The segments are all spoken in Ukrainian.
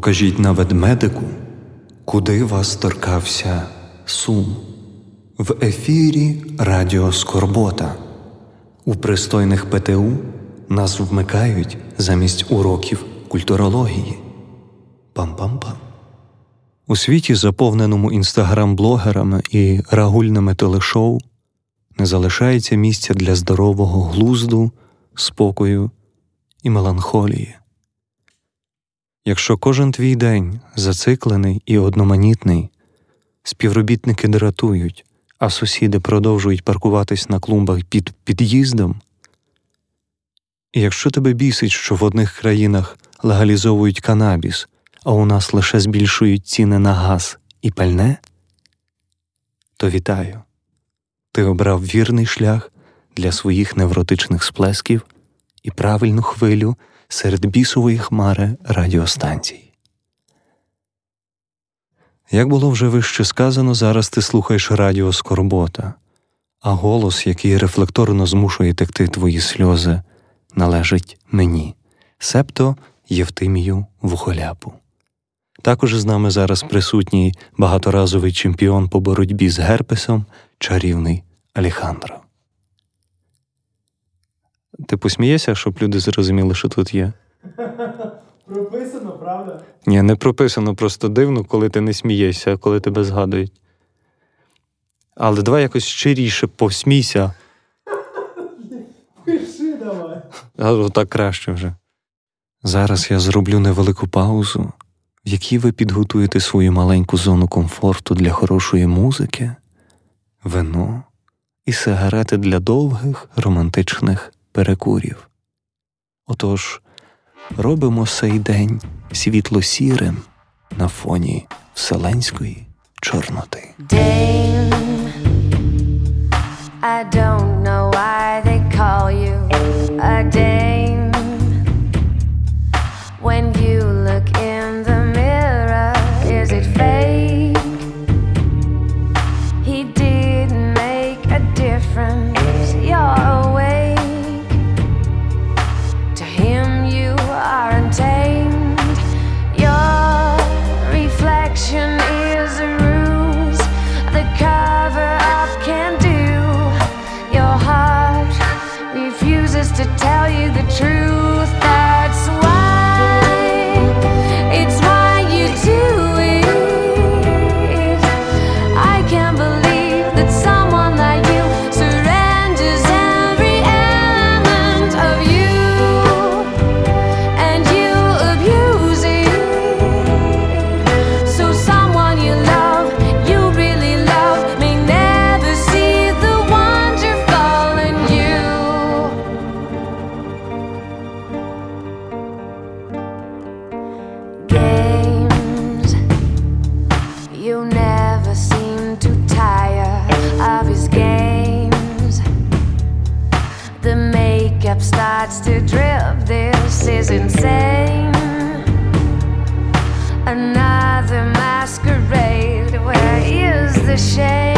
Покажіть на ведмедику, куди вас торкався сум. В ефірі Радіо Скорбота. У пристойних ПТУ нас вмикають замість уроків культурології. Пам-пам-пам. У світі, заповненому інстаграм-блогерами і рагульними телешоу, не залишається місця для здорового глузду, спокою і меланхолії. Якщо кожен твій день зациклений і одноманітний, співробітники дратують, а сусіди продовжують паркуватись на клумбах під під'їздом, і якщо тебе бісить, що в одних країнах легалізовують канабіс, а у нас лише збільшують ціни на газ і пальне, то вітаю, ти обрав вірний шлях для своїх невротичних сплесків і правильну хвилю серед бісової хмари радіостанцій. Як було вже вище сказано, зараз ти слухаєш радіо Скорбота, а голос, який рефлекторно змушує текти твої сльози, належить мені, себто Євтимію Вухоляпу. Також з нами зараз присутній багаторазовий чемпіон по боротьбі з герпесом, чарівний Алехандро. Ти посмієшся, щоб люди зрозуміли, що тут є? Прописано, правда? Ні, не прописано, просто дивно, коли ти не смієшся, коли тебе згадують. Але давай якось щиріше посмійся. Пиши давай. А так краще вже. Зараз я зроблю невелику паузу, в якій ви підготуєте свою маленьку зону комфорту для хорошої музики, вино і сигарети для довгих романтичних перекурів. Отож, робимо цей день світло сірим на фоні вселенської чорноти. Damn, I don't coisa.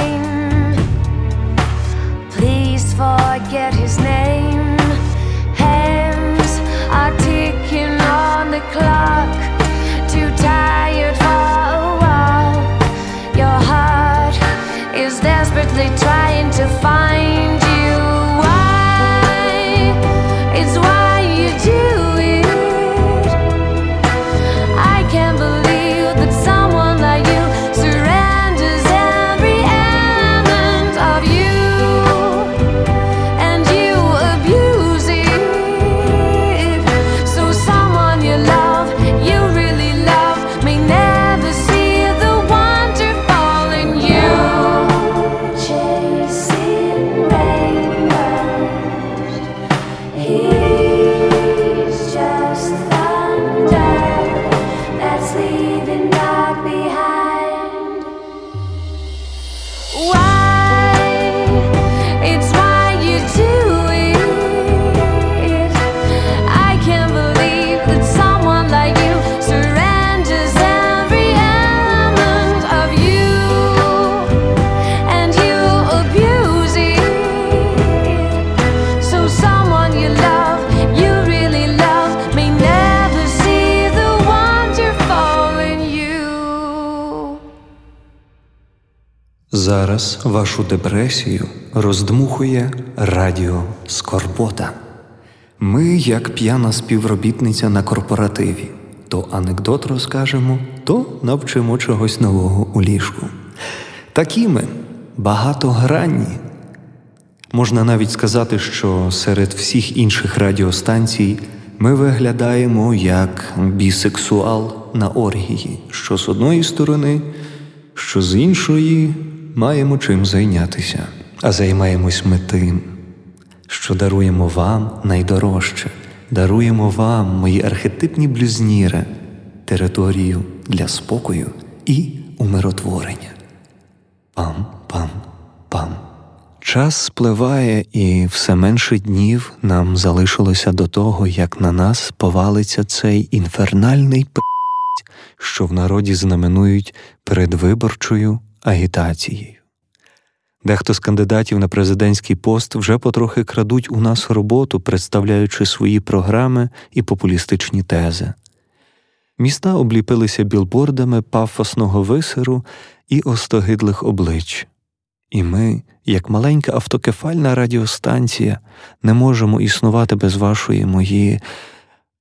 Зараз вашу депресію роздмухує радіо Скорбота. Ми, як п'яна співробітниця на корпоративі, то анекдот розкажемо, то навчимо чогось нового у ліжку. Такі ми багатогранні. Можна навіть сказати, що серед всіх інших радіостанцій ми виглядаємо як бісексуал на оргії, що з одної сторони, що з іншої маємо чим зайнятися, а займаємось ми тим, що даруємо вам найдорожче, даруємо вам, мої архетипні блюзніре, територію для спокою і умиротворення. Пам-пам-пам. Час спливає, і все менше днів нам залишилося до того, як на нас повалиться цей інфернальний п***, що в народі знаменують передвиборчою агітацією. Дехто з кандидатів на президентський пост вже потрохи крадуть у нас роботу, представляючи свої програми і популістичні тези. Міста обліпилися білбордами пафосного висеру і остогидлих облич. І ми, як маленька автокефальна радіостанція, не можемо існувати без вашої мої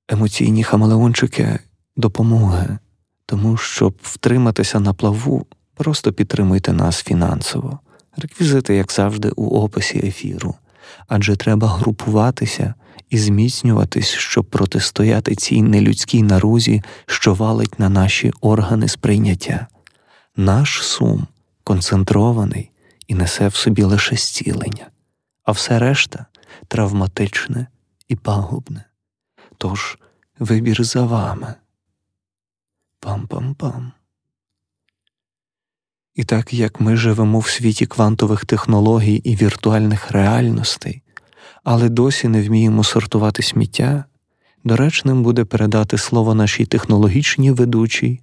емоційні хамелеончики допомоги, тому щоб втриматися на плаву, просто підтримуйте нас фінансово. Реквізити, як завжди, у описі ефіру, адже треба групуватися і зміцнюватись, щоб протистояти цій нелюдській нарузі, що валить на наші органи сприйняття. Наш сум концентрований і несе в собі лише зцілення, а все решта травматичне і пагубне. Тож вибір за вами. Пам-пам-пам. І так як ми живемо в світі квантових технологій і віртуальних реальностей, але досі не вміємо сортувати сміття, доречним буде передати слово нашій технологічній ведучій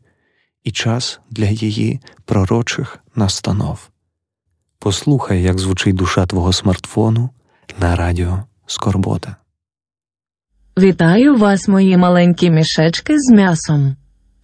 і час для її пророчих настанов. Послухай, як звучить душа твого смартфону на радіо Скорбота. Вітаю вас, мої маленькі мішечки з м'ясом.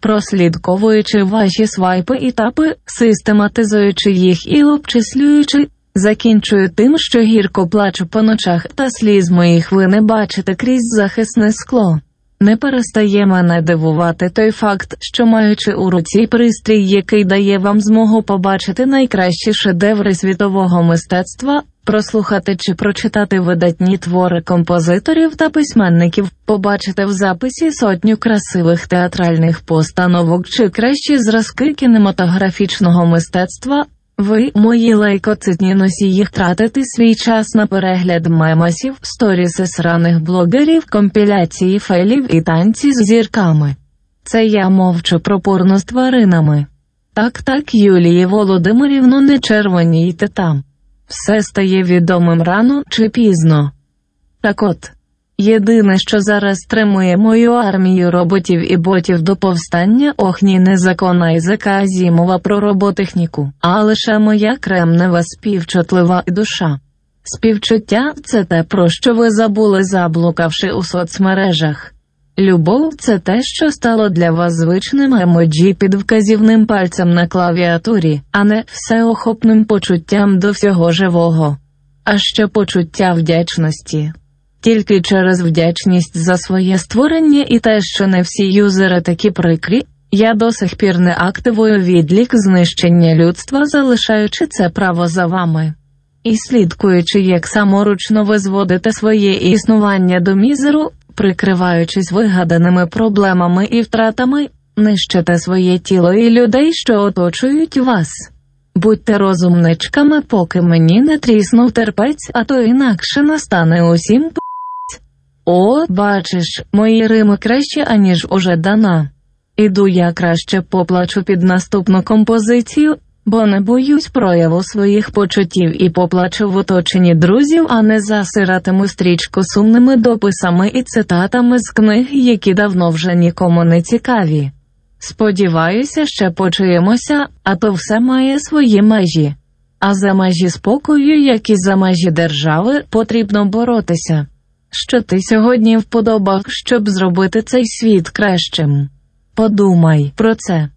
Прослідковуючи ваші свайпи і тапи, систематизуючи їх і обчислюючи, закінчую тим, що гірко плачу по ночах та сліз моїх ви не бачите крізь захисне скло. Не перестає мене дивувати той факт, що маючи у руці пристрій, який дає вам змогу побачити найкращі шедеври світового мистецтва, прослухати чи прочитати видатні твори композиторів та письменників, побачити в записі сотню красивих театральних постановок чи кращі зразки кінематографічного мистецтва. Ви, мої лейкоцитні носії, тратите свій час на перегляд мемасів, сторіси сраних блогерів, компіляції фейлів і танці з зірками. Це я мовчу про порно з тваринами. Так, так, Юлії Володимирівно, не червонійте там. Все стає відомим рано чи пізно. Так от, єдине, що зараз стримує мою армію роботів і ботів до повстання, ох ні, не закон Айзека Азімова про роботехніку, а лише моя кремнева співчутлива душа. Співчуття це те, про що ви забули, заблукавши у соцмережах. Любов це те, що стало для вас звичним емоджі під вказівним пальцем на клавіатурі, а не всеохопним почуттям до всього живого, а ще почуття вдячності. Тільки через вдячність за своє створення і те, що не всі юзери такі прикрі, я до сих пір не активую відлік знищення людства, залишаючи це право за вами. І слідкуючи, як саморучно ви зводите своє існування до мізеру, прикриваючись вигаданими проблемами і втратами, нищите своє тіло і людей, що оточують вас. Будьте розумничками, поки мені не тріснув терпець, а то інакше настане усім. О, бачиш, мої рими краще, аніж уже дана. Іду я краще поплачу під наступну композицію, бо не боюсь прояву своїх почуттів і поплачу в оточенні друзів, а не засиратиму стрічку сумними дописами і цитатами з книг, які давно вже нікому не цікаві. Сподіваюся, ще почуємося, а то все має свої межі. А за межі спокою, як і за межі держави, потрібно боротися. Що ти сьогодні вподобав, щоб зробити цей світ кращим? Подумай про це.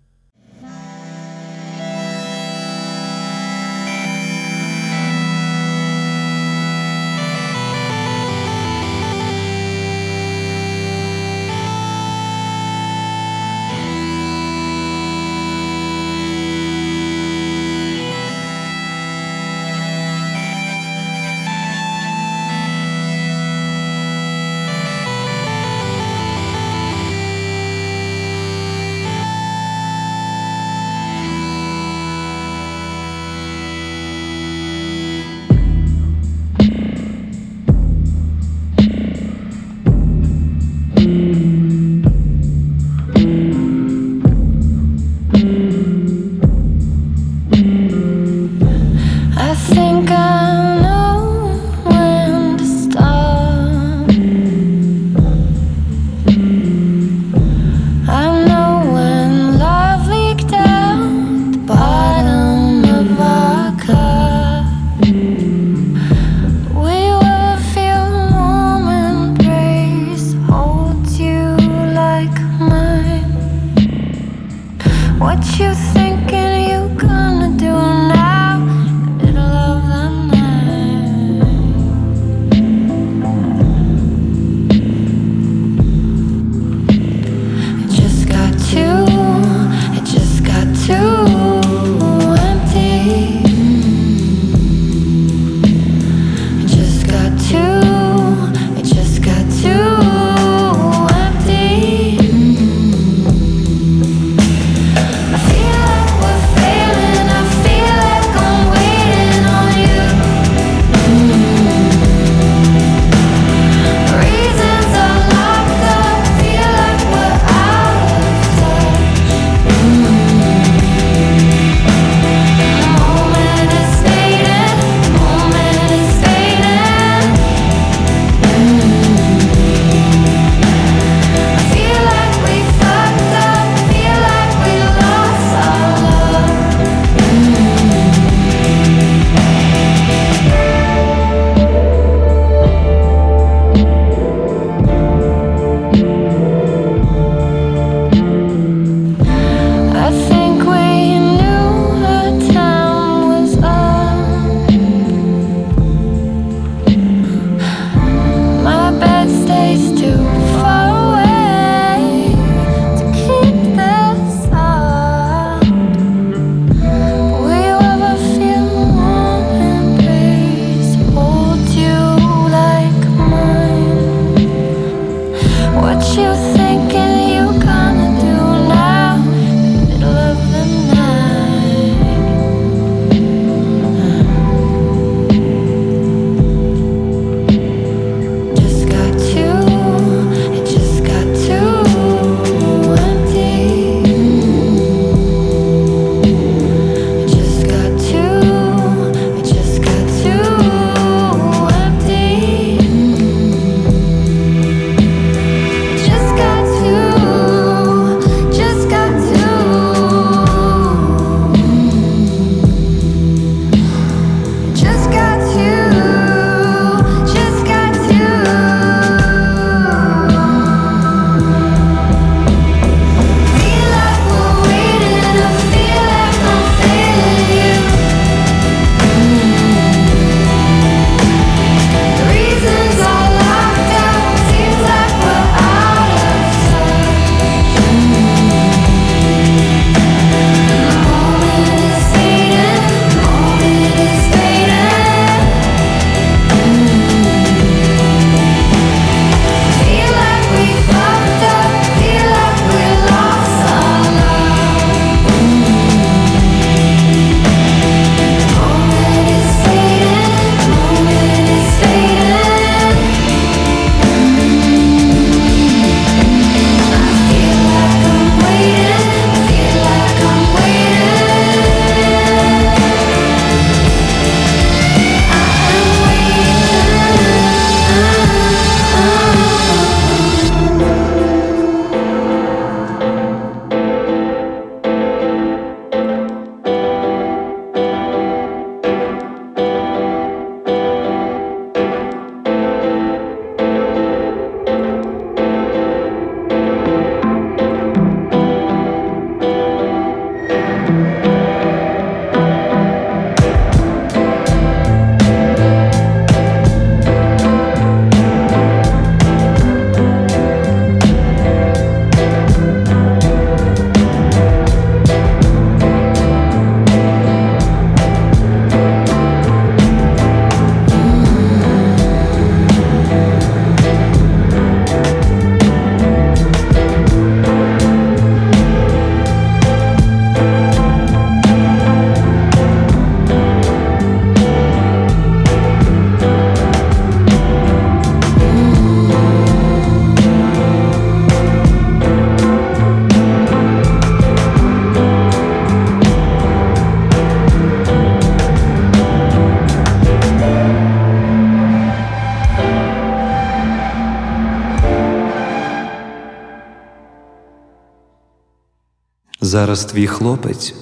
Зараз твій хлопець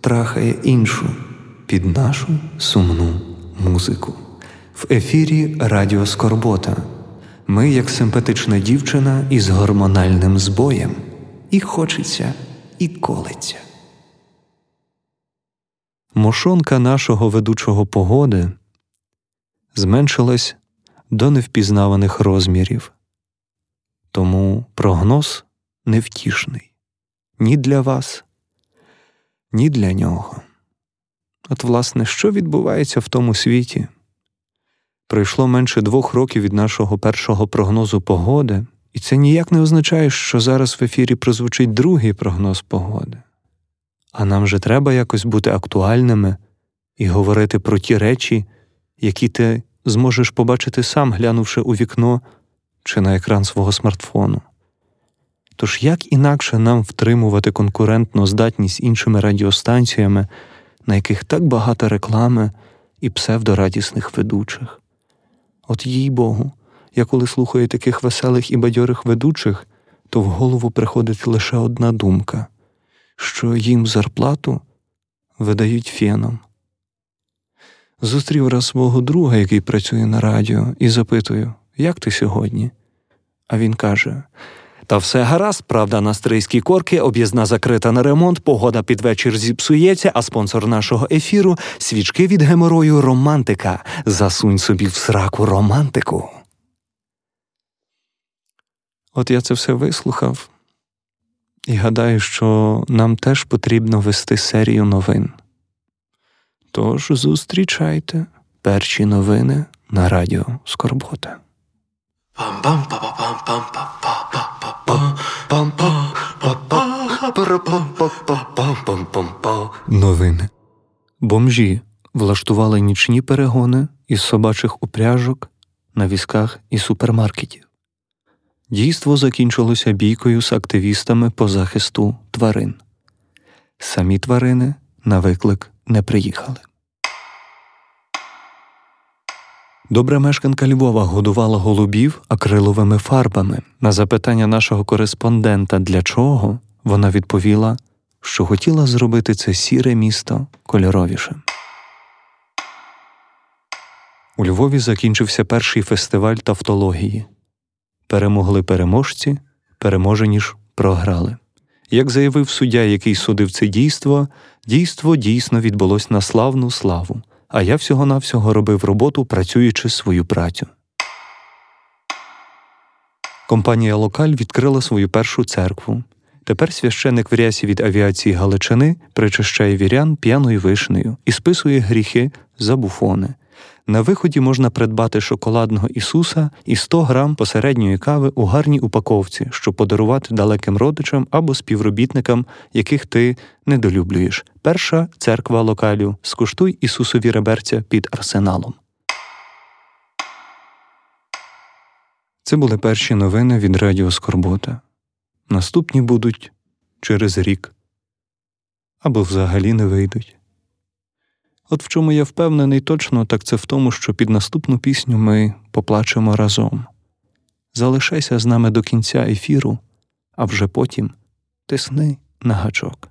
трахає іншу під нашу сумну музику. В ефірі Радіо Скорбота. Ми, як симпатична дівчина із гормональним збоєм, і хочеться, і колиться. Мошонка нашого ведучого погоди зменшилась до невпізнаваних розмірів, тому прогноз невтішний ні для вас, ні для нього. От, власне, що відбувається в тому світі? Пройшло менше двох років від нашого першого прогнозу погоди, і це ніяк не означає, що зараз в ефірі прозвучить другий прогноз погоди. А нам же треба якось бути актуальними і говорити про ті речі, які ти зможеш побачити сам, глянувши у вікно чи на екран свого смартфону. Тож як інакше нам втримувати конкурентну здатність іншими радіостанціями, на яких так багато реклами і псевдорадісних ведучих? От їй Богу, я коли слухаю таких веселих і бадьорих ведучих, то в голову приходить лише одна думка, що їм зарплату видають феном. Зустрів раз свого друга, який працює на радіо, і запитую, як ти сьогодні? А він каже: Та все гаразд, правда, на стрийській корки, об'їзна закрита на ремонт, погода під вечір зіпсується, а спонсор нашого ефіру свічки від геморою романтика. Засунь собі в сраку романтику. От я це все вислухав і гадаю, що нам теж потрібно вести серію новин. Тож зустрічайте перші новини на радіо Скорбота. Новини. Бомжі влаштували нічні перегони із собачих упряжок на візках і супермаркетів. Дійство закінчилося бійкою з активістами по захисту тварин. Самі тварини на виклик не приїхали. Добра мешканка Львова годувала голубів акриловими фарбами. На запитання нашого кореспондента для чого вона відповіла, що хотіла зробити це сіре місто кольоровішим. У Львові закінчився перший фестиваль тавтології. Перемогли переможці, переможені ж програли. Як заявив суддя, який судив це дійство, дійство дійсно відбулось на славну славу, а я всього-навсього робив роботу, працюючи свою працю. Компанія Локаль відкрила свою першу церкву. Тепер священик в рясі від авіації Галичини причащає вірян п'яною вишнею і списує гріхи за буфони. На виході можна придбати шоколадного Ісуса і 100 грам посередньої кави у гарній упаковці, щоб подарувати далеким родичам або співробітникам, яких ти недолюблюєш. Перша церква локалю. Скуштуй Ісусові реберця під арсеналом. Це були перші новини від Радіо Скорбота. Наступні будуть через рік або взагалі не вийдуть. От в чому я впевнений точно, так це в тому, що під наступну пісню ми поплачемо разом. Залишайся з нами до кінця ефіру, а вже потім тисни на гачок.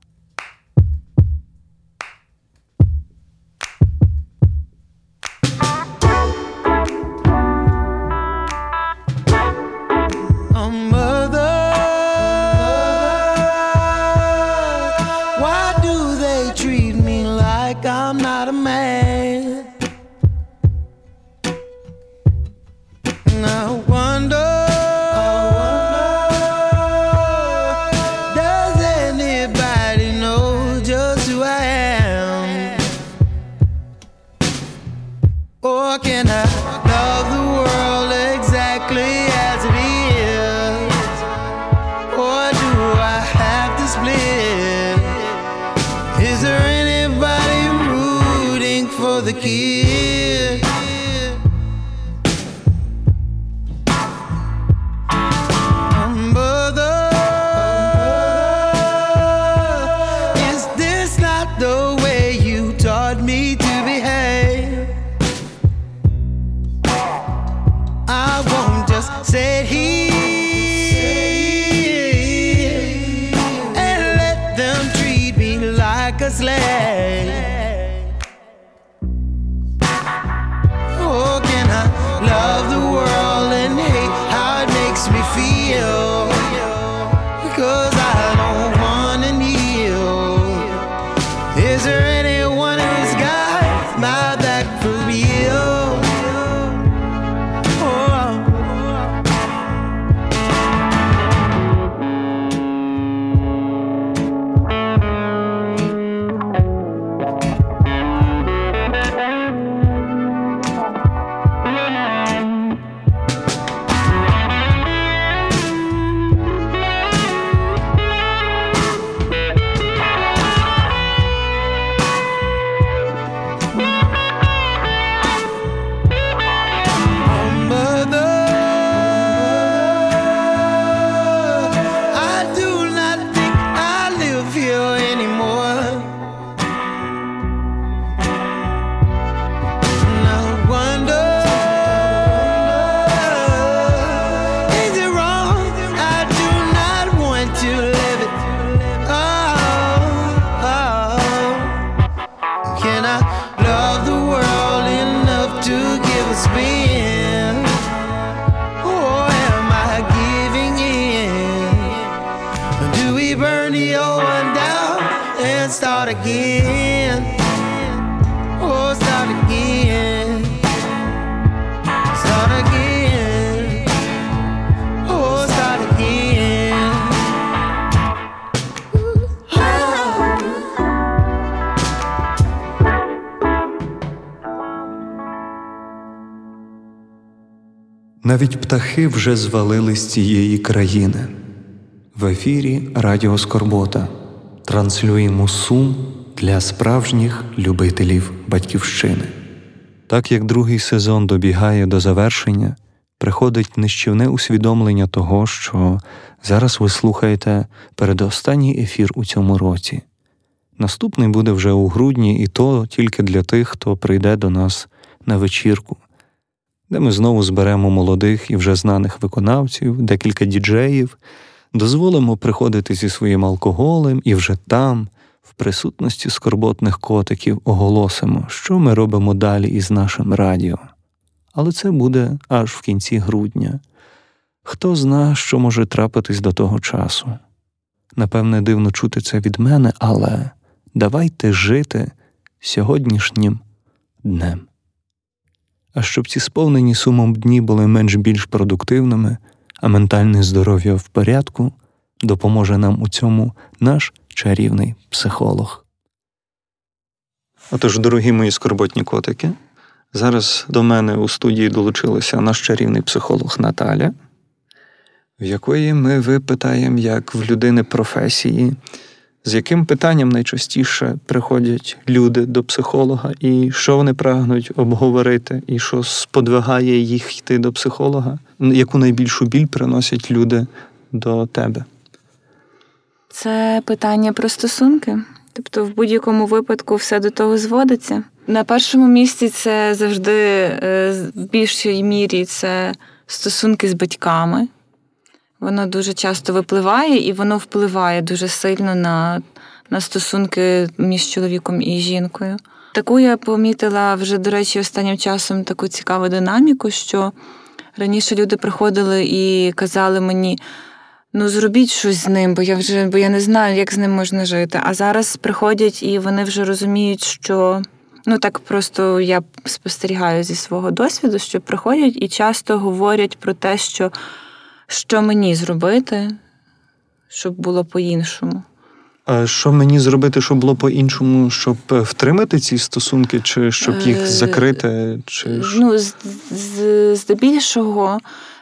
Again. Oh, start again. Start again. Oh, start again. Навіть птахи вже звалили з цієї країни. В ефірі Радіо Скорбота транслюємо сум для справжніх любителів батьківщини. Так як другий сезон добігає до завершення, приходить нищівне усвідомлення того, що зараз ви слухаєте передостанній ефір у цьому році. Наступний буде вже у грудні, і то тільки для тих, хто прийде до нас на вечірку де ми знову зберемо молодих і вже знаних виконавців, декілька діджеїв, дозволимо приходити зі своїм алкоголем і вже там, в присутності скорботних котиків, оголосимо, що ми робимо далі із нашим радіо. Але це буде аж в кінці грудня. Хто зна, що може трапитись до того часу. Напевне, дивно чути це від мене, але давайте жити сьогоднішнім днем. А щоб ці сповнені сумом дні були менш більш продуктивними, а ментальне здоров'я в порядку, допоможе нам у цьому наш чарівний психолог. Отож, дорогі мої скорботні котики, зараз до мене у студії долучилася наш чарівний психолог Наталя, в якої ми випитаємо, як в людини професії, з яким питанням найчастіше приходять люди до психолога, і що вони прагнуть обговорити, і що сподвигає їх йти до психолога, яку найбільшу біль приносять люди до тебе? Це питання про стосунки. Тобто, в будь-якому випадку все до того зводиться. На першому місці це завжди е, в більшій мірі це стосунки з батьками. Воно дуже часто випливає і воно впливає дуже сильно на, на стосунки між чоловіком і жінкою. Таку я помітила вже, до речі, останнім часом таку цікаву динаміку, що раніше люди приходили і казали мені. Ну, зробіть щось з ним, бо я вже бо я не знаю, як з ним можна жити. А зараз приходять і вони вже розуміють, що ну так просто я спостерігаю зі свого досвіду, що приходять і часто говорять про те, що, що мені зробити, щоб було по-іншому. А що мені зробити, щоб було по-іншому, щоб е, втримати ці стосунки, чи щоб їх Е, закрити? Чи Ну, з, з, здебільшого,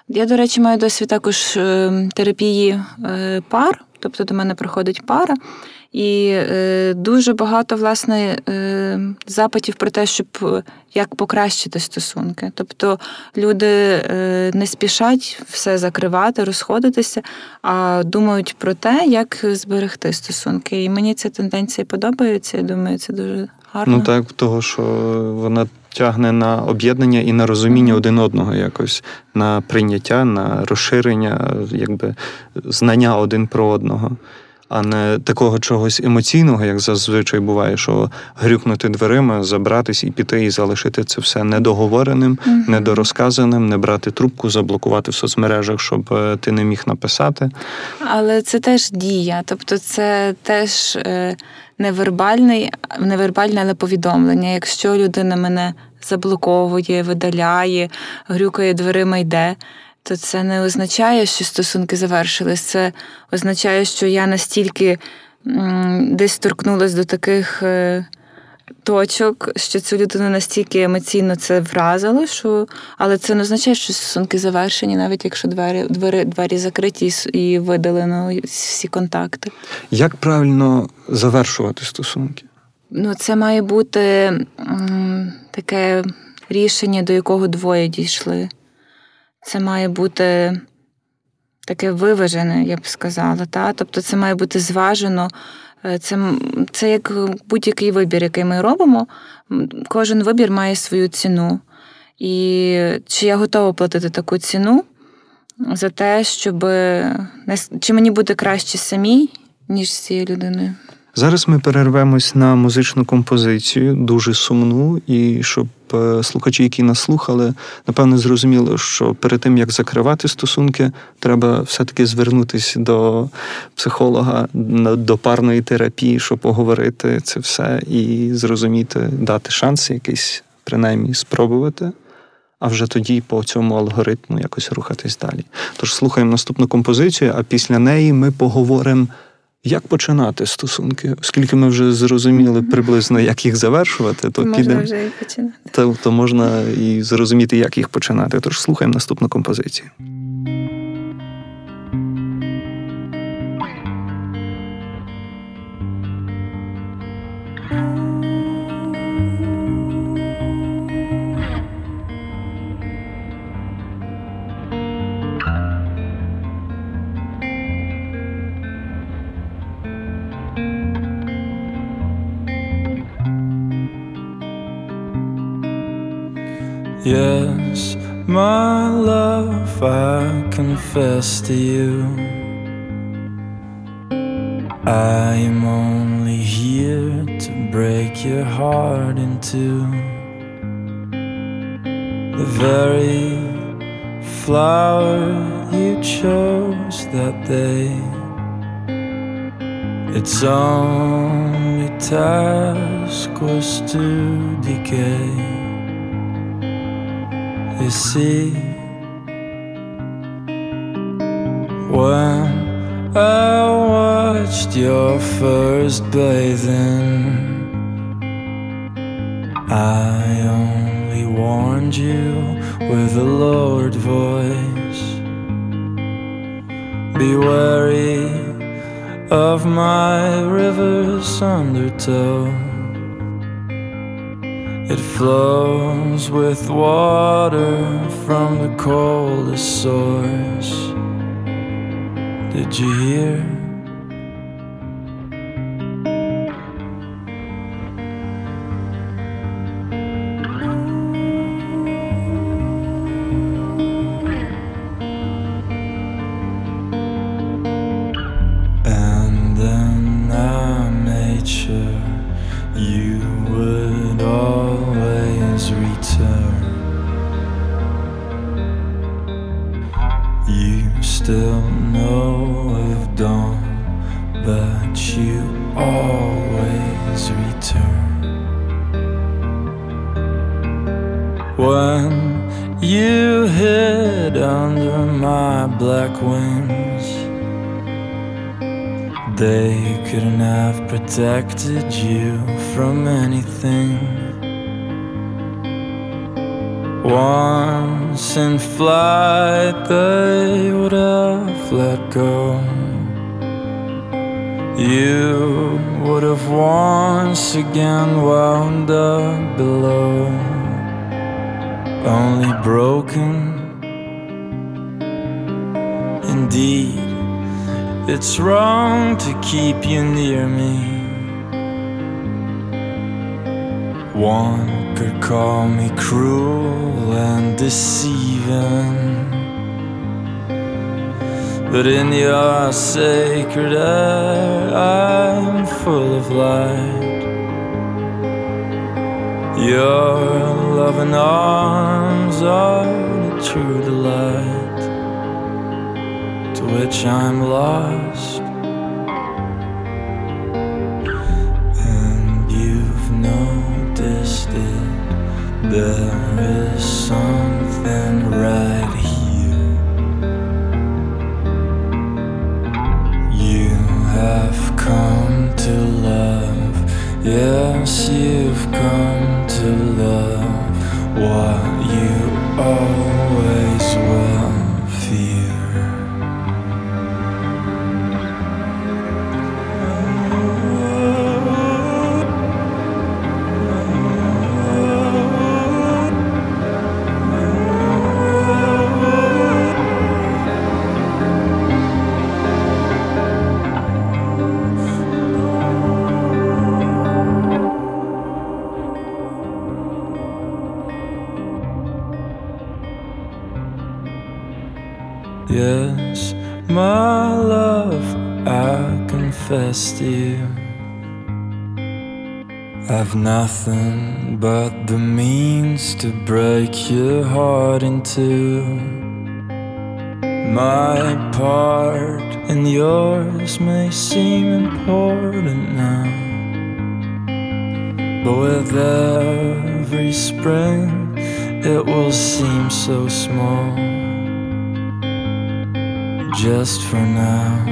я, до речі, маю досвід також е, терапії е, пар, тобто до мене приходить пара, і е, дуже багато власне запитів про те, щоб як покращити стосунки. Тобто люди не спішать все закривати, розходитися, а думають про те, як зберегти стосунки. І мені ця тенденція подобається. Я думаю, це дуже гарно. Ну так, того, що вона тягне на об'єднання і на розуміння один одного якось, на прийняття, на розширення, якби знання один про одного. А не такого чогось емоційного, як зазвичай буває, що грюкнути дверима, забратись і піти, і залишити це все недоговореним, Мгм. недорозказаним, не брати трубку, заблокувати в соцмережах, щоб е, ти не міг написати. Але це теж дія, тобто це теж е, невербальний, невербальне, але повідомлення. Якщо людина мене заблоковує, видаляє, грюкає дверима йде, то це не означає, що стосунки завершились. Це означає, що я настільки десь торкнулася до таких. е, Точок, що цю людину настільки емоційно це вразило, що але це не означає, що стосунки завершені, навіть якщо двері двері, двері закриті і видалено всі контакти. Як правильно завершувати стосунки? Ну, це має бути таке рішення, до якого двоє дійшли. Це має бути таке виважене, я б сказала. Та? Тобто це має бути зважено. Е, Це, це як будь-який вибір, який ми робимо. Кожен вибір має свою ціну. І чи я готова платити таку ціну за те, щоб чи мені буде краще самій, ніж з цією людиною? Зараз ми перервемось на музичну композицію, дуже сумну, і щоб е, слухачі, які нас слухали, напевно, зрозуміли, що перед тим як закривати стосунки, треба все-таки звернутися до психолога, до парної терапії, щоб поговорити це все і зрозуміти, дати шанс якийсь, принаймні, спробувати. А вже тоді по цьому алгоритму якось рухатись далі. Тож слухаємо наступну композицію, а після неї ми поговоримо, як починати стосунки. Оскільки ми вже зрозуміли приблизно, як їх завершувати, то Можна підемо, вже і починати. то, то можна і зрозуміти, як їх починати. Тож слухаємо наступну композицію. Confess to you. I am only here to break your heart in two. The very flower you chose that day. Its only task was to decay. You see, when I watched your first bathing, I only warned you with a lowered voice. Be wary of my river's undertow. It flows with water from the coldest source. Did you hear? They couldn't have protected you from anything. Once in flight, they would have let go. You would have once again wound up below, only broken. Indeed. It's wrong to keep you near me. One could call me cruel and deceiving. But in your sacred air, I'm full of light. Your loving arms are a true delight which I'm lost. And you've noticed it, there is something right here. You have come to love, yes, you've come to love what you always I've nothing but the means to break your heart in two. My part and yours may seem important now. But with every spring, it will seem so small. Just for now,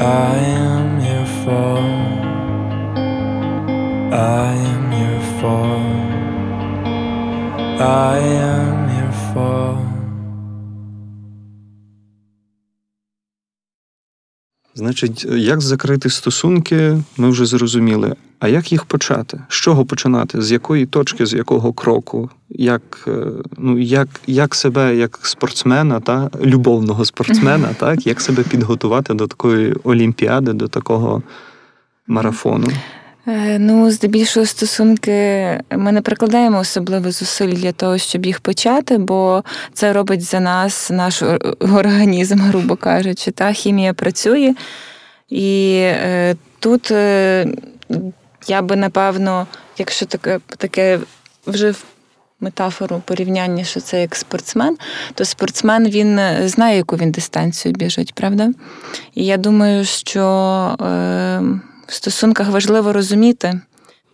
I am your fault. I am your fault. I am your fault. Значить, як закрити стосунки, ми вже зрозуміли. А як їх почати? З чого починати? З якої точки, з якого кроку? Як, е, ну, як, як себе як спортсмена, та, любовного спортсмена, так, як себе підготувати до такої олімпіади, до такого марафону? Е, Ну, здебільшого стосунки ми не прикладаємо особливо зусиль для того, щоб їх почати, бо це робить за нас наш організм, грубо кажучи. Та хімія працює. І е, тут е, я би напевно, якщо таке, таке вжив метафору порівняння, що це як спортсмен, то спортсмен він знає, яку він дистанцію біжить, правда? І я думаю, що в стосунках важливо розуміти,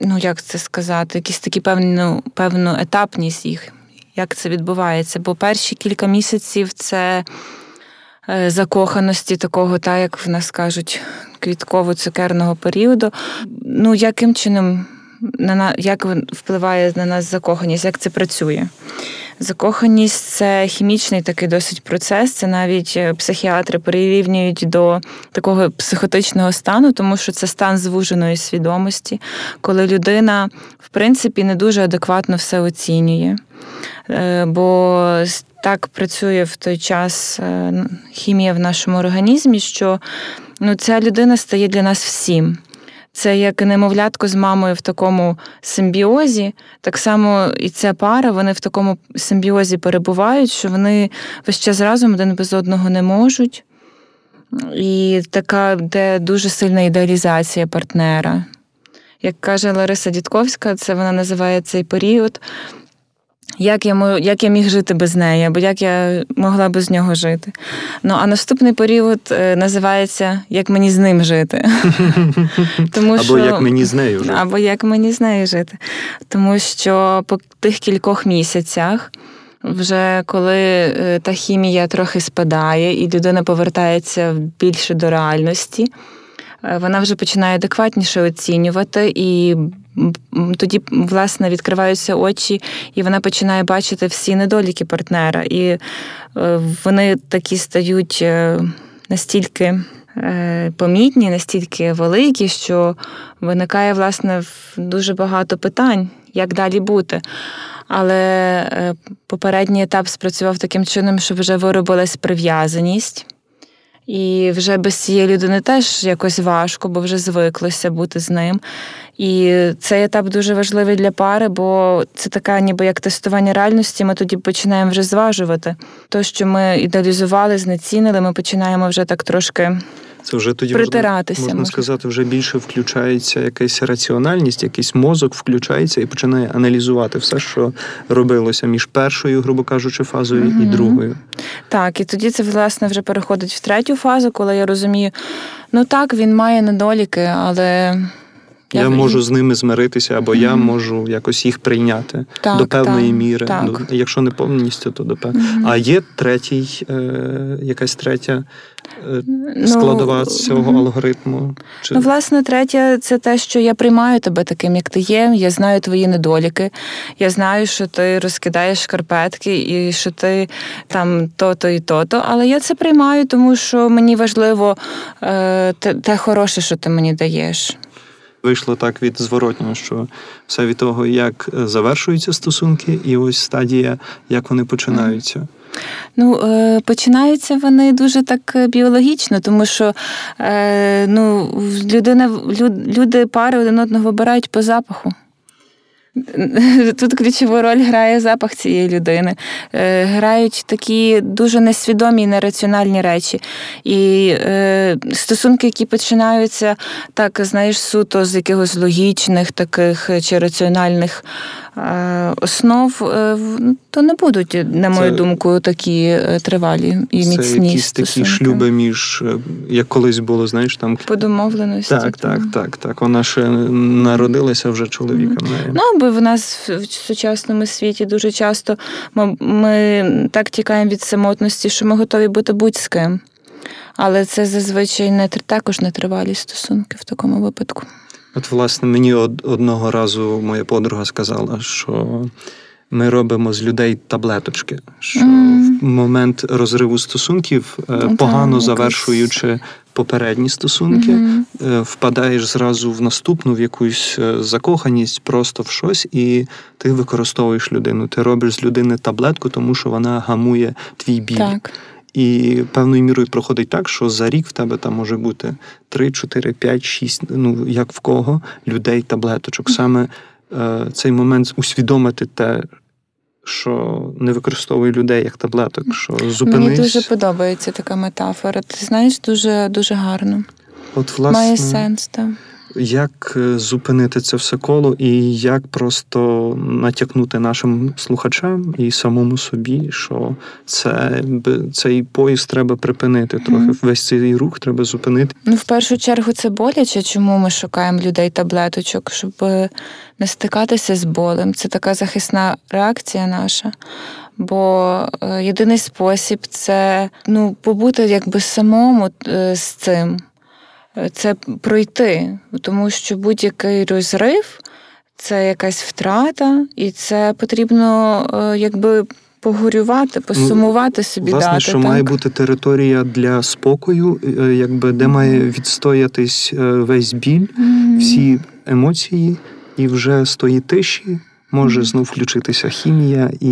ну як це сказати, якісь такі певну, певну етапність їх, як це відбувається. Бо перші кілька місяців це е, закоханості, такого, та як в нас кажуть, квітково-цукерного періоду. Ну, яким чином на як впливає на нас закоханість, як це працює? Закоханість це хімічний такий досить процес. Це навіть е, психіатри прирівнюють до такого психотичного стану, тому що це стан звуженої свідомості, коли людина, в принципі, не дуже адекватно все оцінює. Е, Бо так працює в той час е, хімія в нашому організмі, що ну, ця людина стає для нас всім. Це як немовлятко з мамою в такому симбіозі. Так само і ця пара, вони в такому симбіозі перебувають, що вони весь час разом один без одного не можуть. І така, де дуже сильна ідеалізація партнера. Як каже Лариса Дідковська, це вона називає цей період. Як я, як я міг жити без неї, або як я могла без нього жити. Ну, а наступний період е, називається Як мені з ним жити. Тому, Або що... як мені з нею жити. Або як мені з нею жити. Тому що по тих кількох місяцях, вже коли е, та хімія трохи спадає, і людина повертається більше до реальності, е, вона вже починає адекватніше оцінювати, і тоді, власне, відкриваються очі, і вона починає бачити всі недоліки партнера. І е, вони такі стають е, настільки е, помітні, настільки великі, що виникає, власне, дуже багато питань, як далі бути. Але попередній етап спрацював таким чином, що вже виробилась прив'язаність. І вже без цієї людини теж якось важко, бо вже звиклося бути з ним. І цей етап дуже важливий для пари, бо це така, ніби як тестування реальності. Ми тоді починаємо вже зважувати. То, що ми ідеалізували, знецінили, ми починаємо вже так трошки Це вже тоді Притиратися, можна, можна можна. сказати, вже більше включається якась раціональність, якийсь мозок включається і починає аналізувати все, що робилося між першою, грубо кажучи, фазою і другою. Так, і тоді це власне вже переходить в третю фазу, коли я розумію, ну так, він має недоліки, але Я, можу з ними змиритися, або я можу якось їх прийняти Так, до певної так, міри. так. До, якщо не повністю, то до певної. Мгм. А є третій, е, якась третя е, Ну, складова цього мгм. алгоритму. Чи... Ну, власне, третє, це те, що я приймаю тебе таким, як ти є. Я знаю твої недоліки. Я знаю, що ти розкидаєш шкарпетки і що ти там то-то і то-то. Але я це приймаю, тому що мені важливо е, те, те хороше, що ти мені даєш. Вийшло так від зворотнього, що все від того, як е, завершуються стосунки, і ось стадія, як вони починаються. Ну, е, починаються вони дуже так е, біологічно, тому що ну, людина, люди пари один одного вибирають по запаху. Тут ключову роль грає запах цієї людини. Е, Грають такі дуже несвідомі і нераціональні речі. І е, стосунки, які починаються так, знаєш, суто з якихось логічних таких чи раціональних е, основ, в- то не будуть, на мою Це- думку, такі е, тривалі і Це міцні якісь такі стосунки. шлюби між, е, як колись було, знаєш, там. По домовленості. Так, так, так, так. Вона ще народилася вже чоловіком. нею. Ну, бо в нас в сучасному світі дуже часто ми, ми так тікаємо від самотності, що ми готові бути будь з ким. Але це зазвичай не також нетривалі стосунки в такому випадку. От, власне, мені од- одного разу моя подруга сказала, що ми робимо з людей таблеточки, що Мгм. в момент розриву стосунків, е, Ну, погано завершуючи попередні стосунки, е, впадаєш зразу в наступну, в якусь е, закоханість, просто в щось, і ти використовуєш людину. Ти робиш з людини таблетку, тому що вона гамує твій біль. Так. І певною мірою проходить так, що за рік в тебе там може бути 3, 4, 5, 6, ну як в кого, людей таблеточок. Саме е, цей момент усвідомити те, що не використовує людей як таблеток, що зупинись. Мені дуже подобається така метафора. Ти знаєш, дуже, дуже гарно. От, власне, Має сенс, так. Як е, зупинити це все коло, і як просто натякнути нашим слухачам і самому собі, що це цей поїзд треба припинити трохи. Весь цей рух треба зупинити. Ну, в першу чергу, це боляче, чому ми шукаємо людей таблеточок, щоб е, не стикатися з болем. Це така захисна реакція наша. Бо е, єдиний спосіб це ну, побути якби самому з цим, це пройти. Тому що будь-який розрив це якась втрата, і це потрібно е, якби погорювати, посумувати собі Власне, дати. що так? має бути територія для спокою, е, якби де має відстоятись е, весь біль, Мгм. всі емоції, і вже з тої тиші може знов включитися хімія і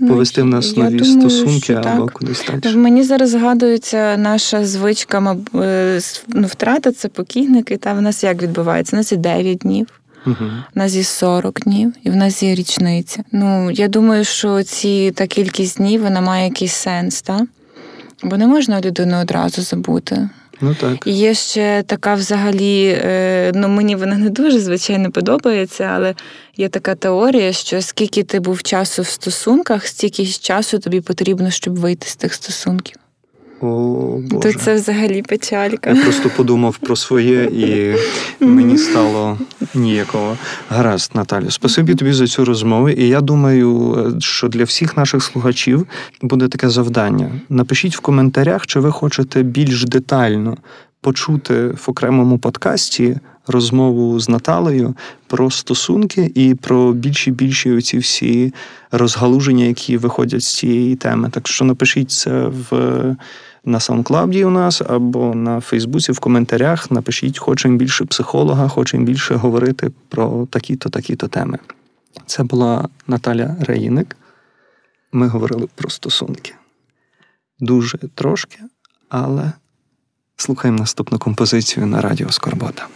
Ну, повести в нас я нові думаю, стосунки або так. кудись В далі. Мені зараз згадується наша звичка, е, ну, втрата це покійники. Та в нас як відбувається? У нас є 9 днів, Мгм. у нас є 40 днів, і в нас є річниця. Ну я думаю, що ці та кількість днів вона має якийсь сенс, та? Бо не можна людину одразу забути. Ну так. Є ще така взагалі, е, ну мені вона не дуже звичайно подобається, але є така теорія, що скільки ти був часу в стосунках, стільки часу тобі потрібно, щоб вийти з тих стосунків. О, То Боже. це взагалі печалька. Я просто подумав про своє, і мені стало ніяково. Гаразд, Наталю, спасибі тобі за цю розмову. І я думаю, е, що для всіх наших слухачів буде таке завдання. Напишіть в коментарях, чи ви хочете більш детально почути в окремому подкасті розмову з Наталею про стосунки і про більші більші оці всі розгалуження, які виходять з цієї теми. Так що напишіть це в. На SoundCloud у нас або на Фейсбуці в коментарях напишіть, хочемо більше психолога, хочемо більше говорити про такі-то, такі-то теми. Це була Наталя Раїник. Ми говорили про стосунки. Дуже трошки, але слухаємо наступну композицію на радіо Скорбота.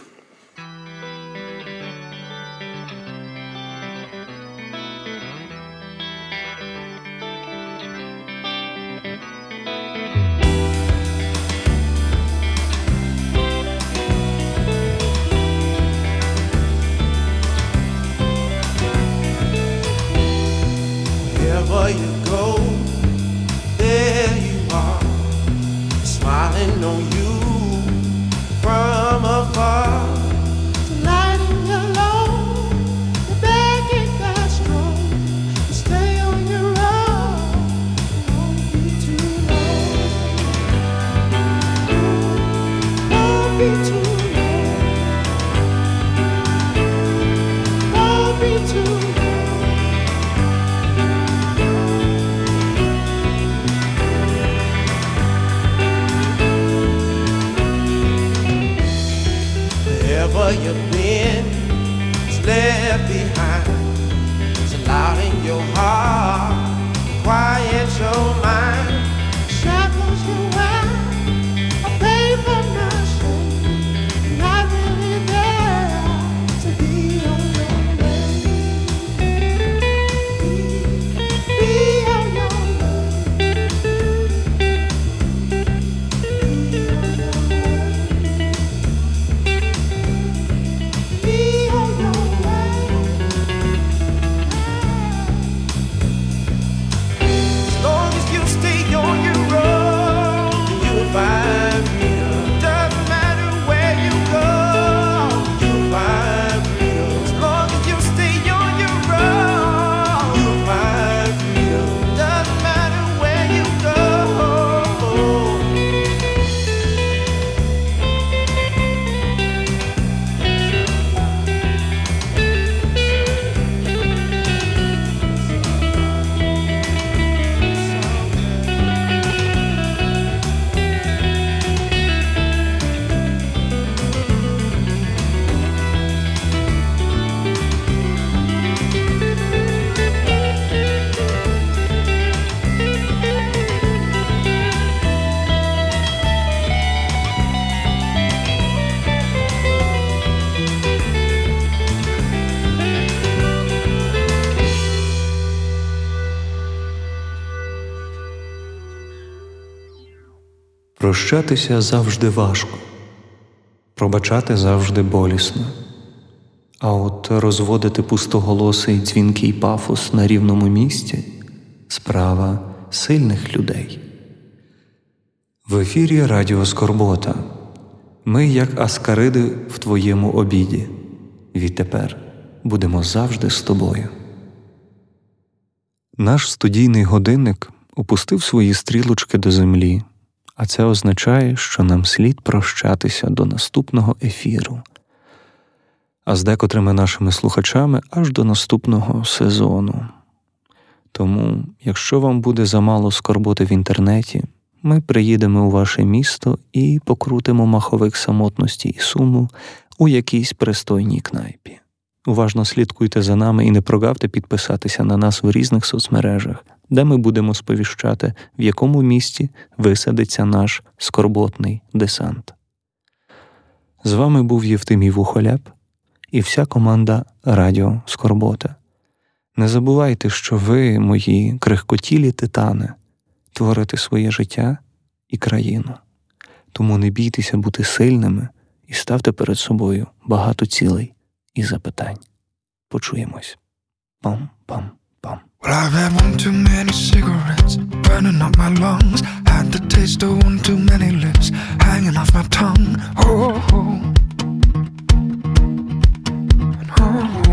Прощатися завжди важко, пробачати завжди болісно. А от розводити пустоголосий дзвінкий пафос на рівному місці справа сильних людей. В ефірі Радіо Скорбота. Ми, як аскариди в твоєму обіді. Відтепер будемо завжди з тобою. Наш студійний годинник опустив свої стрілочки до землі, а це означає, що нам слід прощатися до наступного ефіру. А з декотрими нашими слухачами аж до наступного сезону. Тому, якщо вам буде замало скорботи в інтернеті, ми приїдемо у ваше місто і покрутимо маховик самотності і суму у якійсь пристойній кнайпі. Уважно слідкуйте за нами і не прогавте підписатися на нас в різних соцмережах, де ми будемо сповіщати, в якому місті висадиться наш скорботний десант. З вами був Євтимій Вухоляп і вся команда Радіо Скорбота. Не забувайте, що ви, мої крихкотілі титани, творите своє життя і країну. Тому не бійтеся бути сильними і ставте перед собою багато цілей і запитань. Почуємось. Пам-пам-пам. Well, I've had one too many cigarettes burning up my lungs. Had the taste of one too many lips hanging off my tongue. Oh, oh. oh. oh,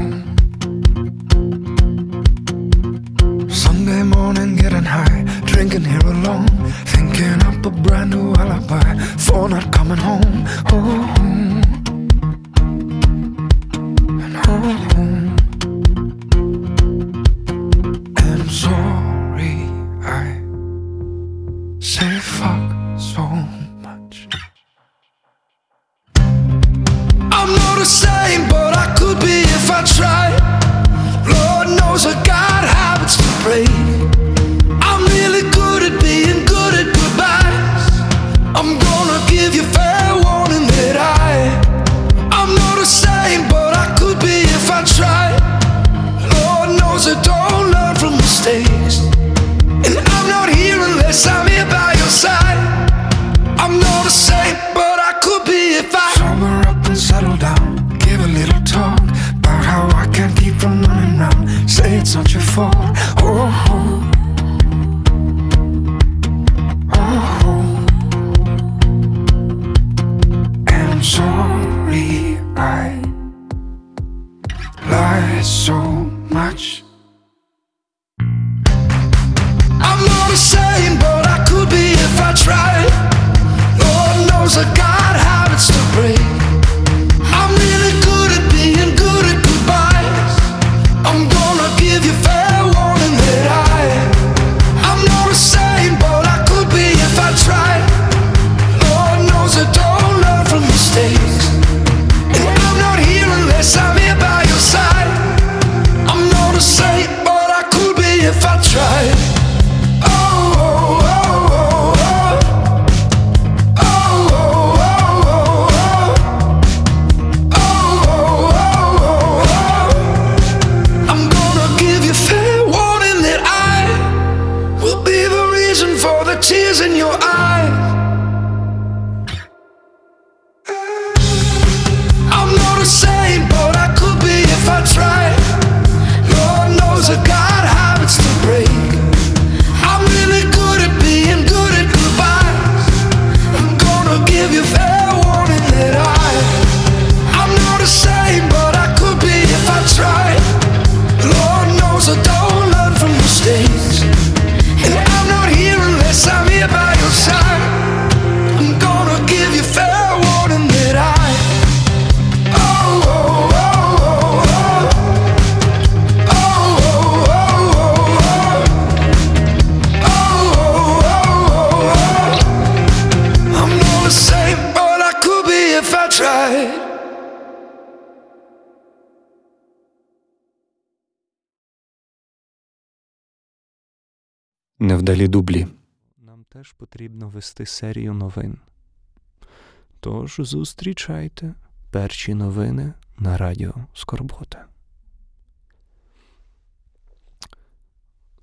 oh. Sunday morning, getting high, drinking here alone, thinking up a brand new alibi for not coming home. Oh, oh. and oh. such a fall Невдалі дублі. Нам теж потрібно вести серію новин. Тож зустрічайте перші новини на радіо Скорбота.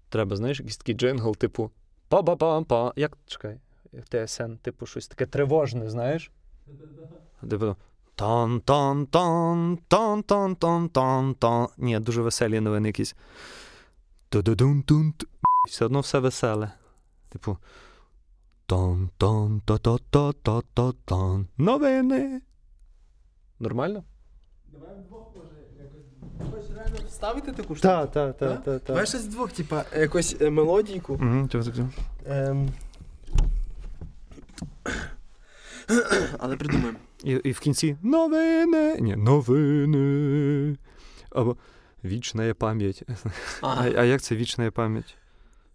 Треба, знаєш, якийсь такий джингл, типу па-па-па-па. Як чекай? ТСН, типу щось таке тривожне, знаєш? Типу. Тон, тон, тон, тон, тон, тон, тон, тон. Ні, дуже веселі новини якісь. Ту-ду-дун, ту. Все одно все веселе. Типу. Тон, тон, то, то, то, то, то, тон. Новини. Нормально? Давай вдвох може якось. Вставити таку штуку? Так, так, так, так, Давай щось вдвох, типа, якось е, мелодійку. Так. Ем... Але придумаємо. І, і в кінці новини. Ні, новини. Або вічна пам'ять. А, а як це вічна пам'ять?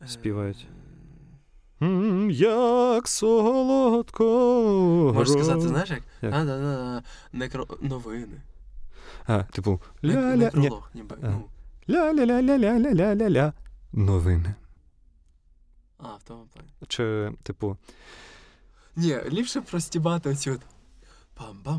Співають. Як солодко. Можеш сказати, знаєш як? Як? А, да, да, да. Некро... Новини. А, типу, ля-ля, Некролог, ніби. Ну. ля-ля-ля-ля-ля-ля-ля-ля. Новини. А, в тому плані. Чи, типу, Ні, ліпше простібати оцю. от. пам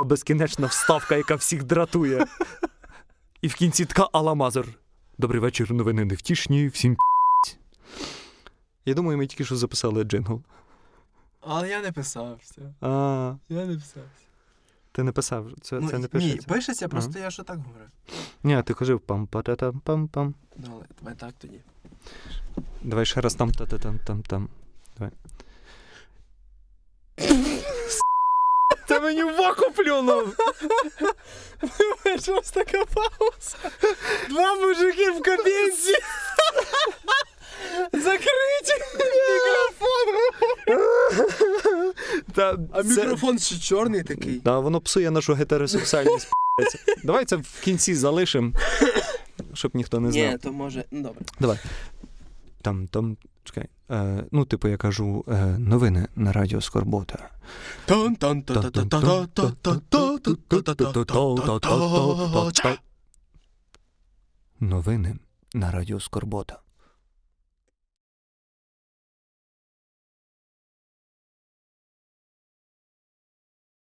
безкінечна вставка, яка всіх дратує. І в кінці така аламазер. Добрий вечір, новини невтішні, всім п***ць. Я думаю, ми тільки що записали джингл. Але я не писав все. А, Я не писав. ти не писав, це, Ну, це не ні, пишеться. пишеться, просто я що так говорю. Ні, ти кажи пам па та там пам пам. Але давай так тоді. Давай ще раз там та та там там там. Давай. Та мені в око плюнув! Щось така пауза. Два мужики в кабінці. Закриті мікрофон. Та, А це- мікрофон ще чорний такий. Да, воно псує нашу гетеросексуальність. Давай це в кінці залишимо, щоб ніхто не знав. Ні, то може. Ну добре. Давай. Там, там, Чекай. Е, Ну, типу, я кажу е, новини на радіо Скорбота. Новини на радіо Скорбота.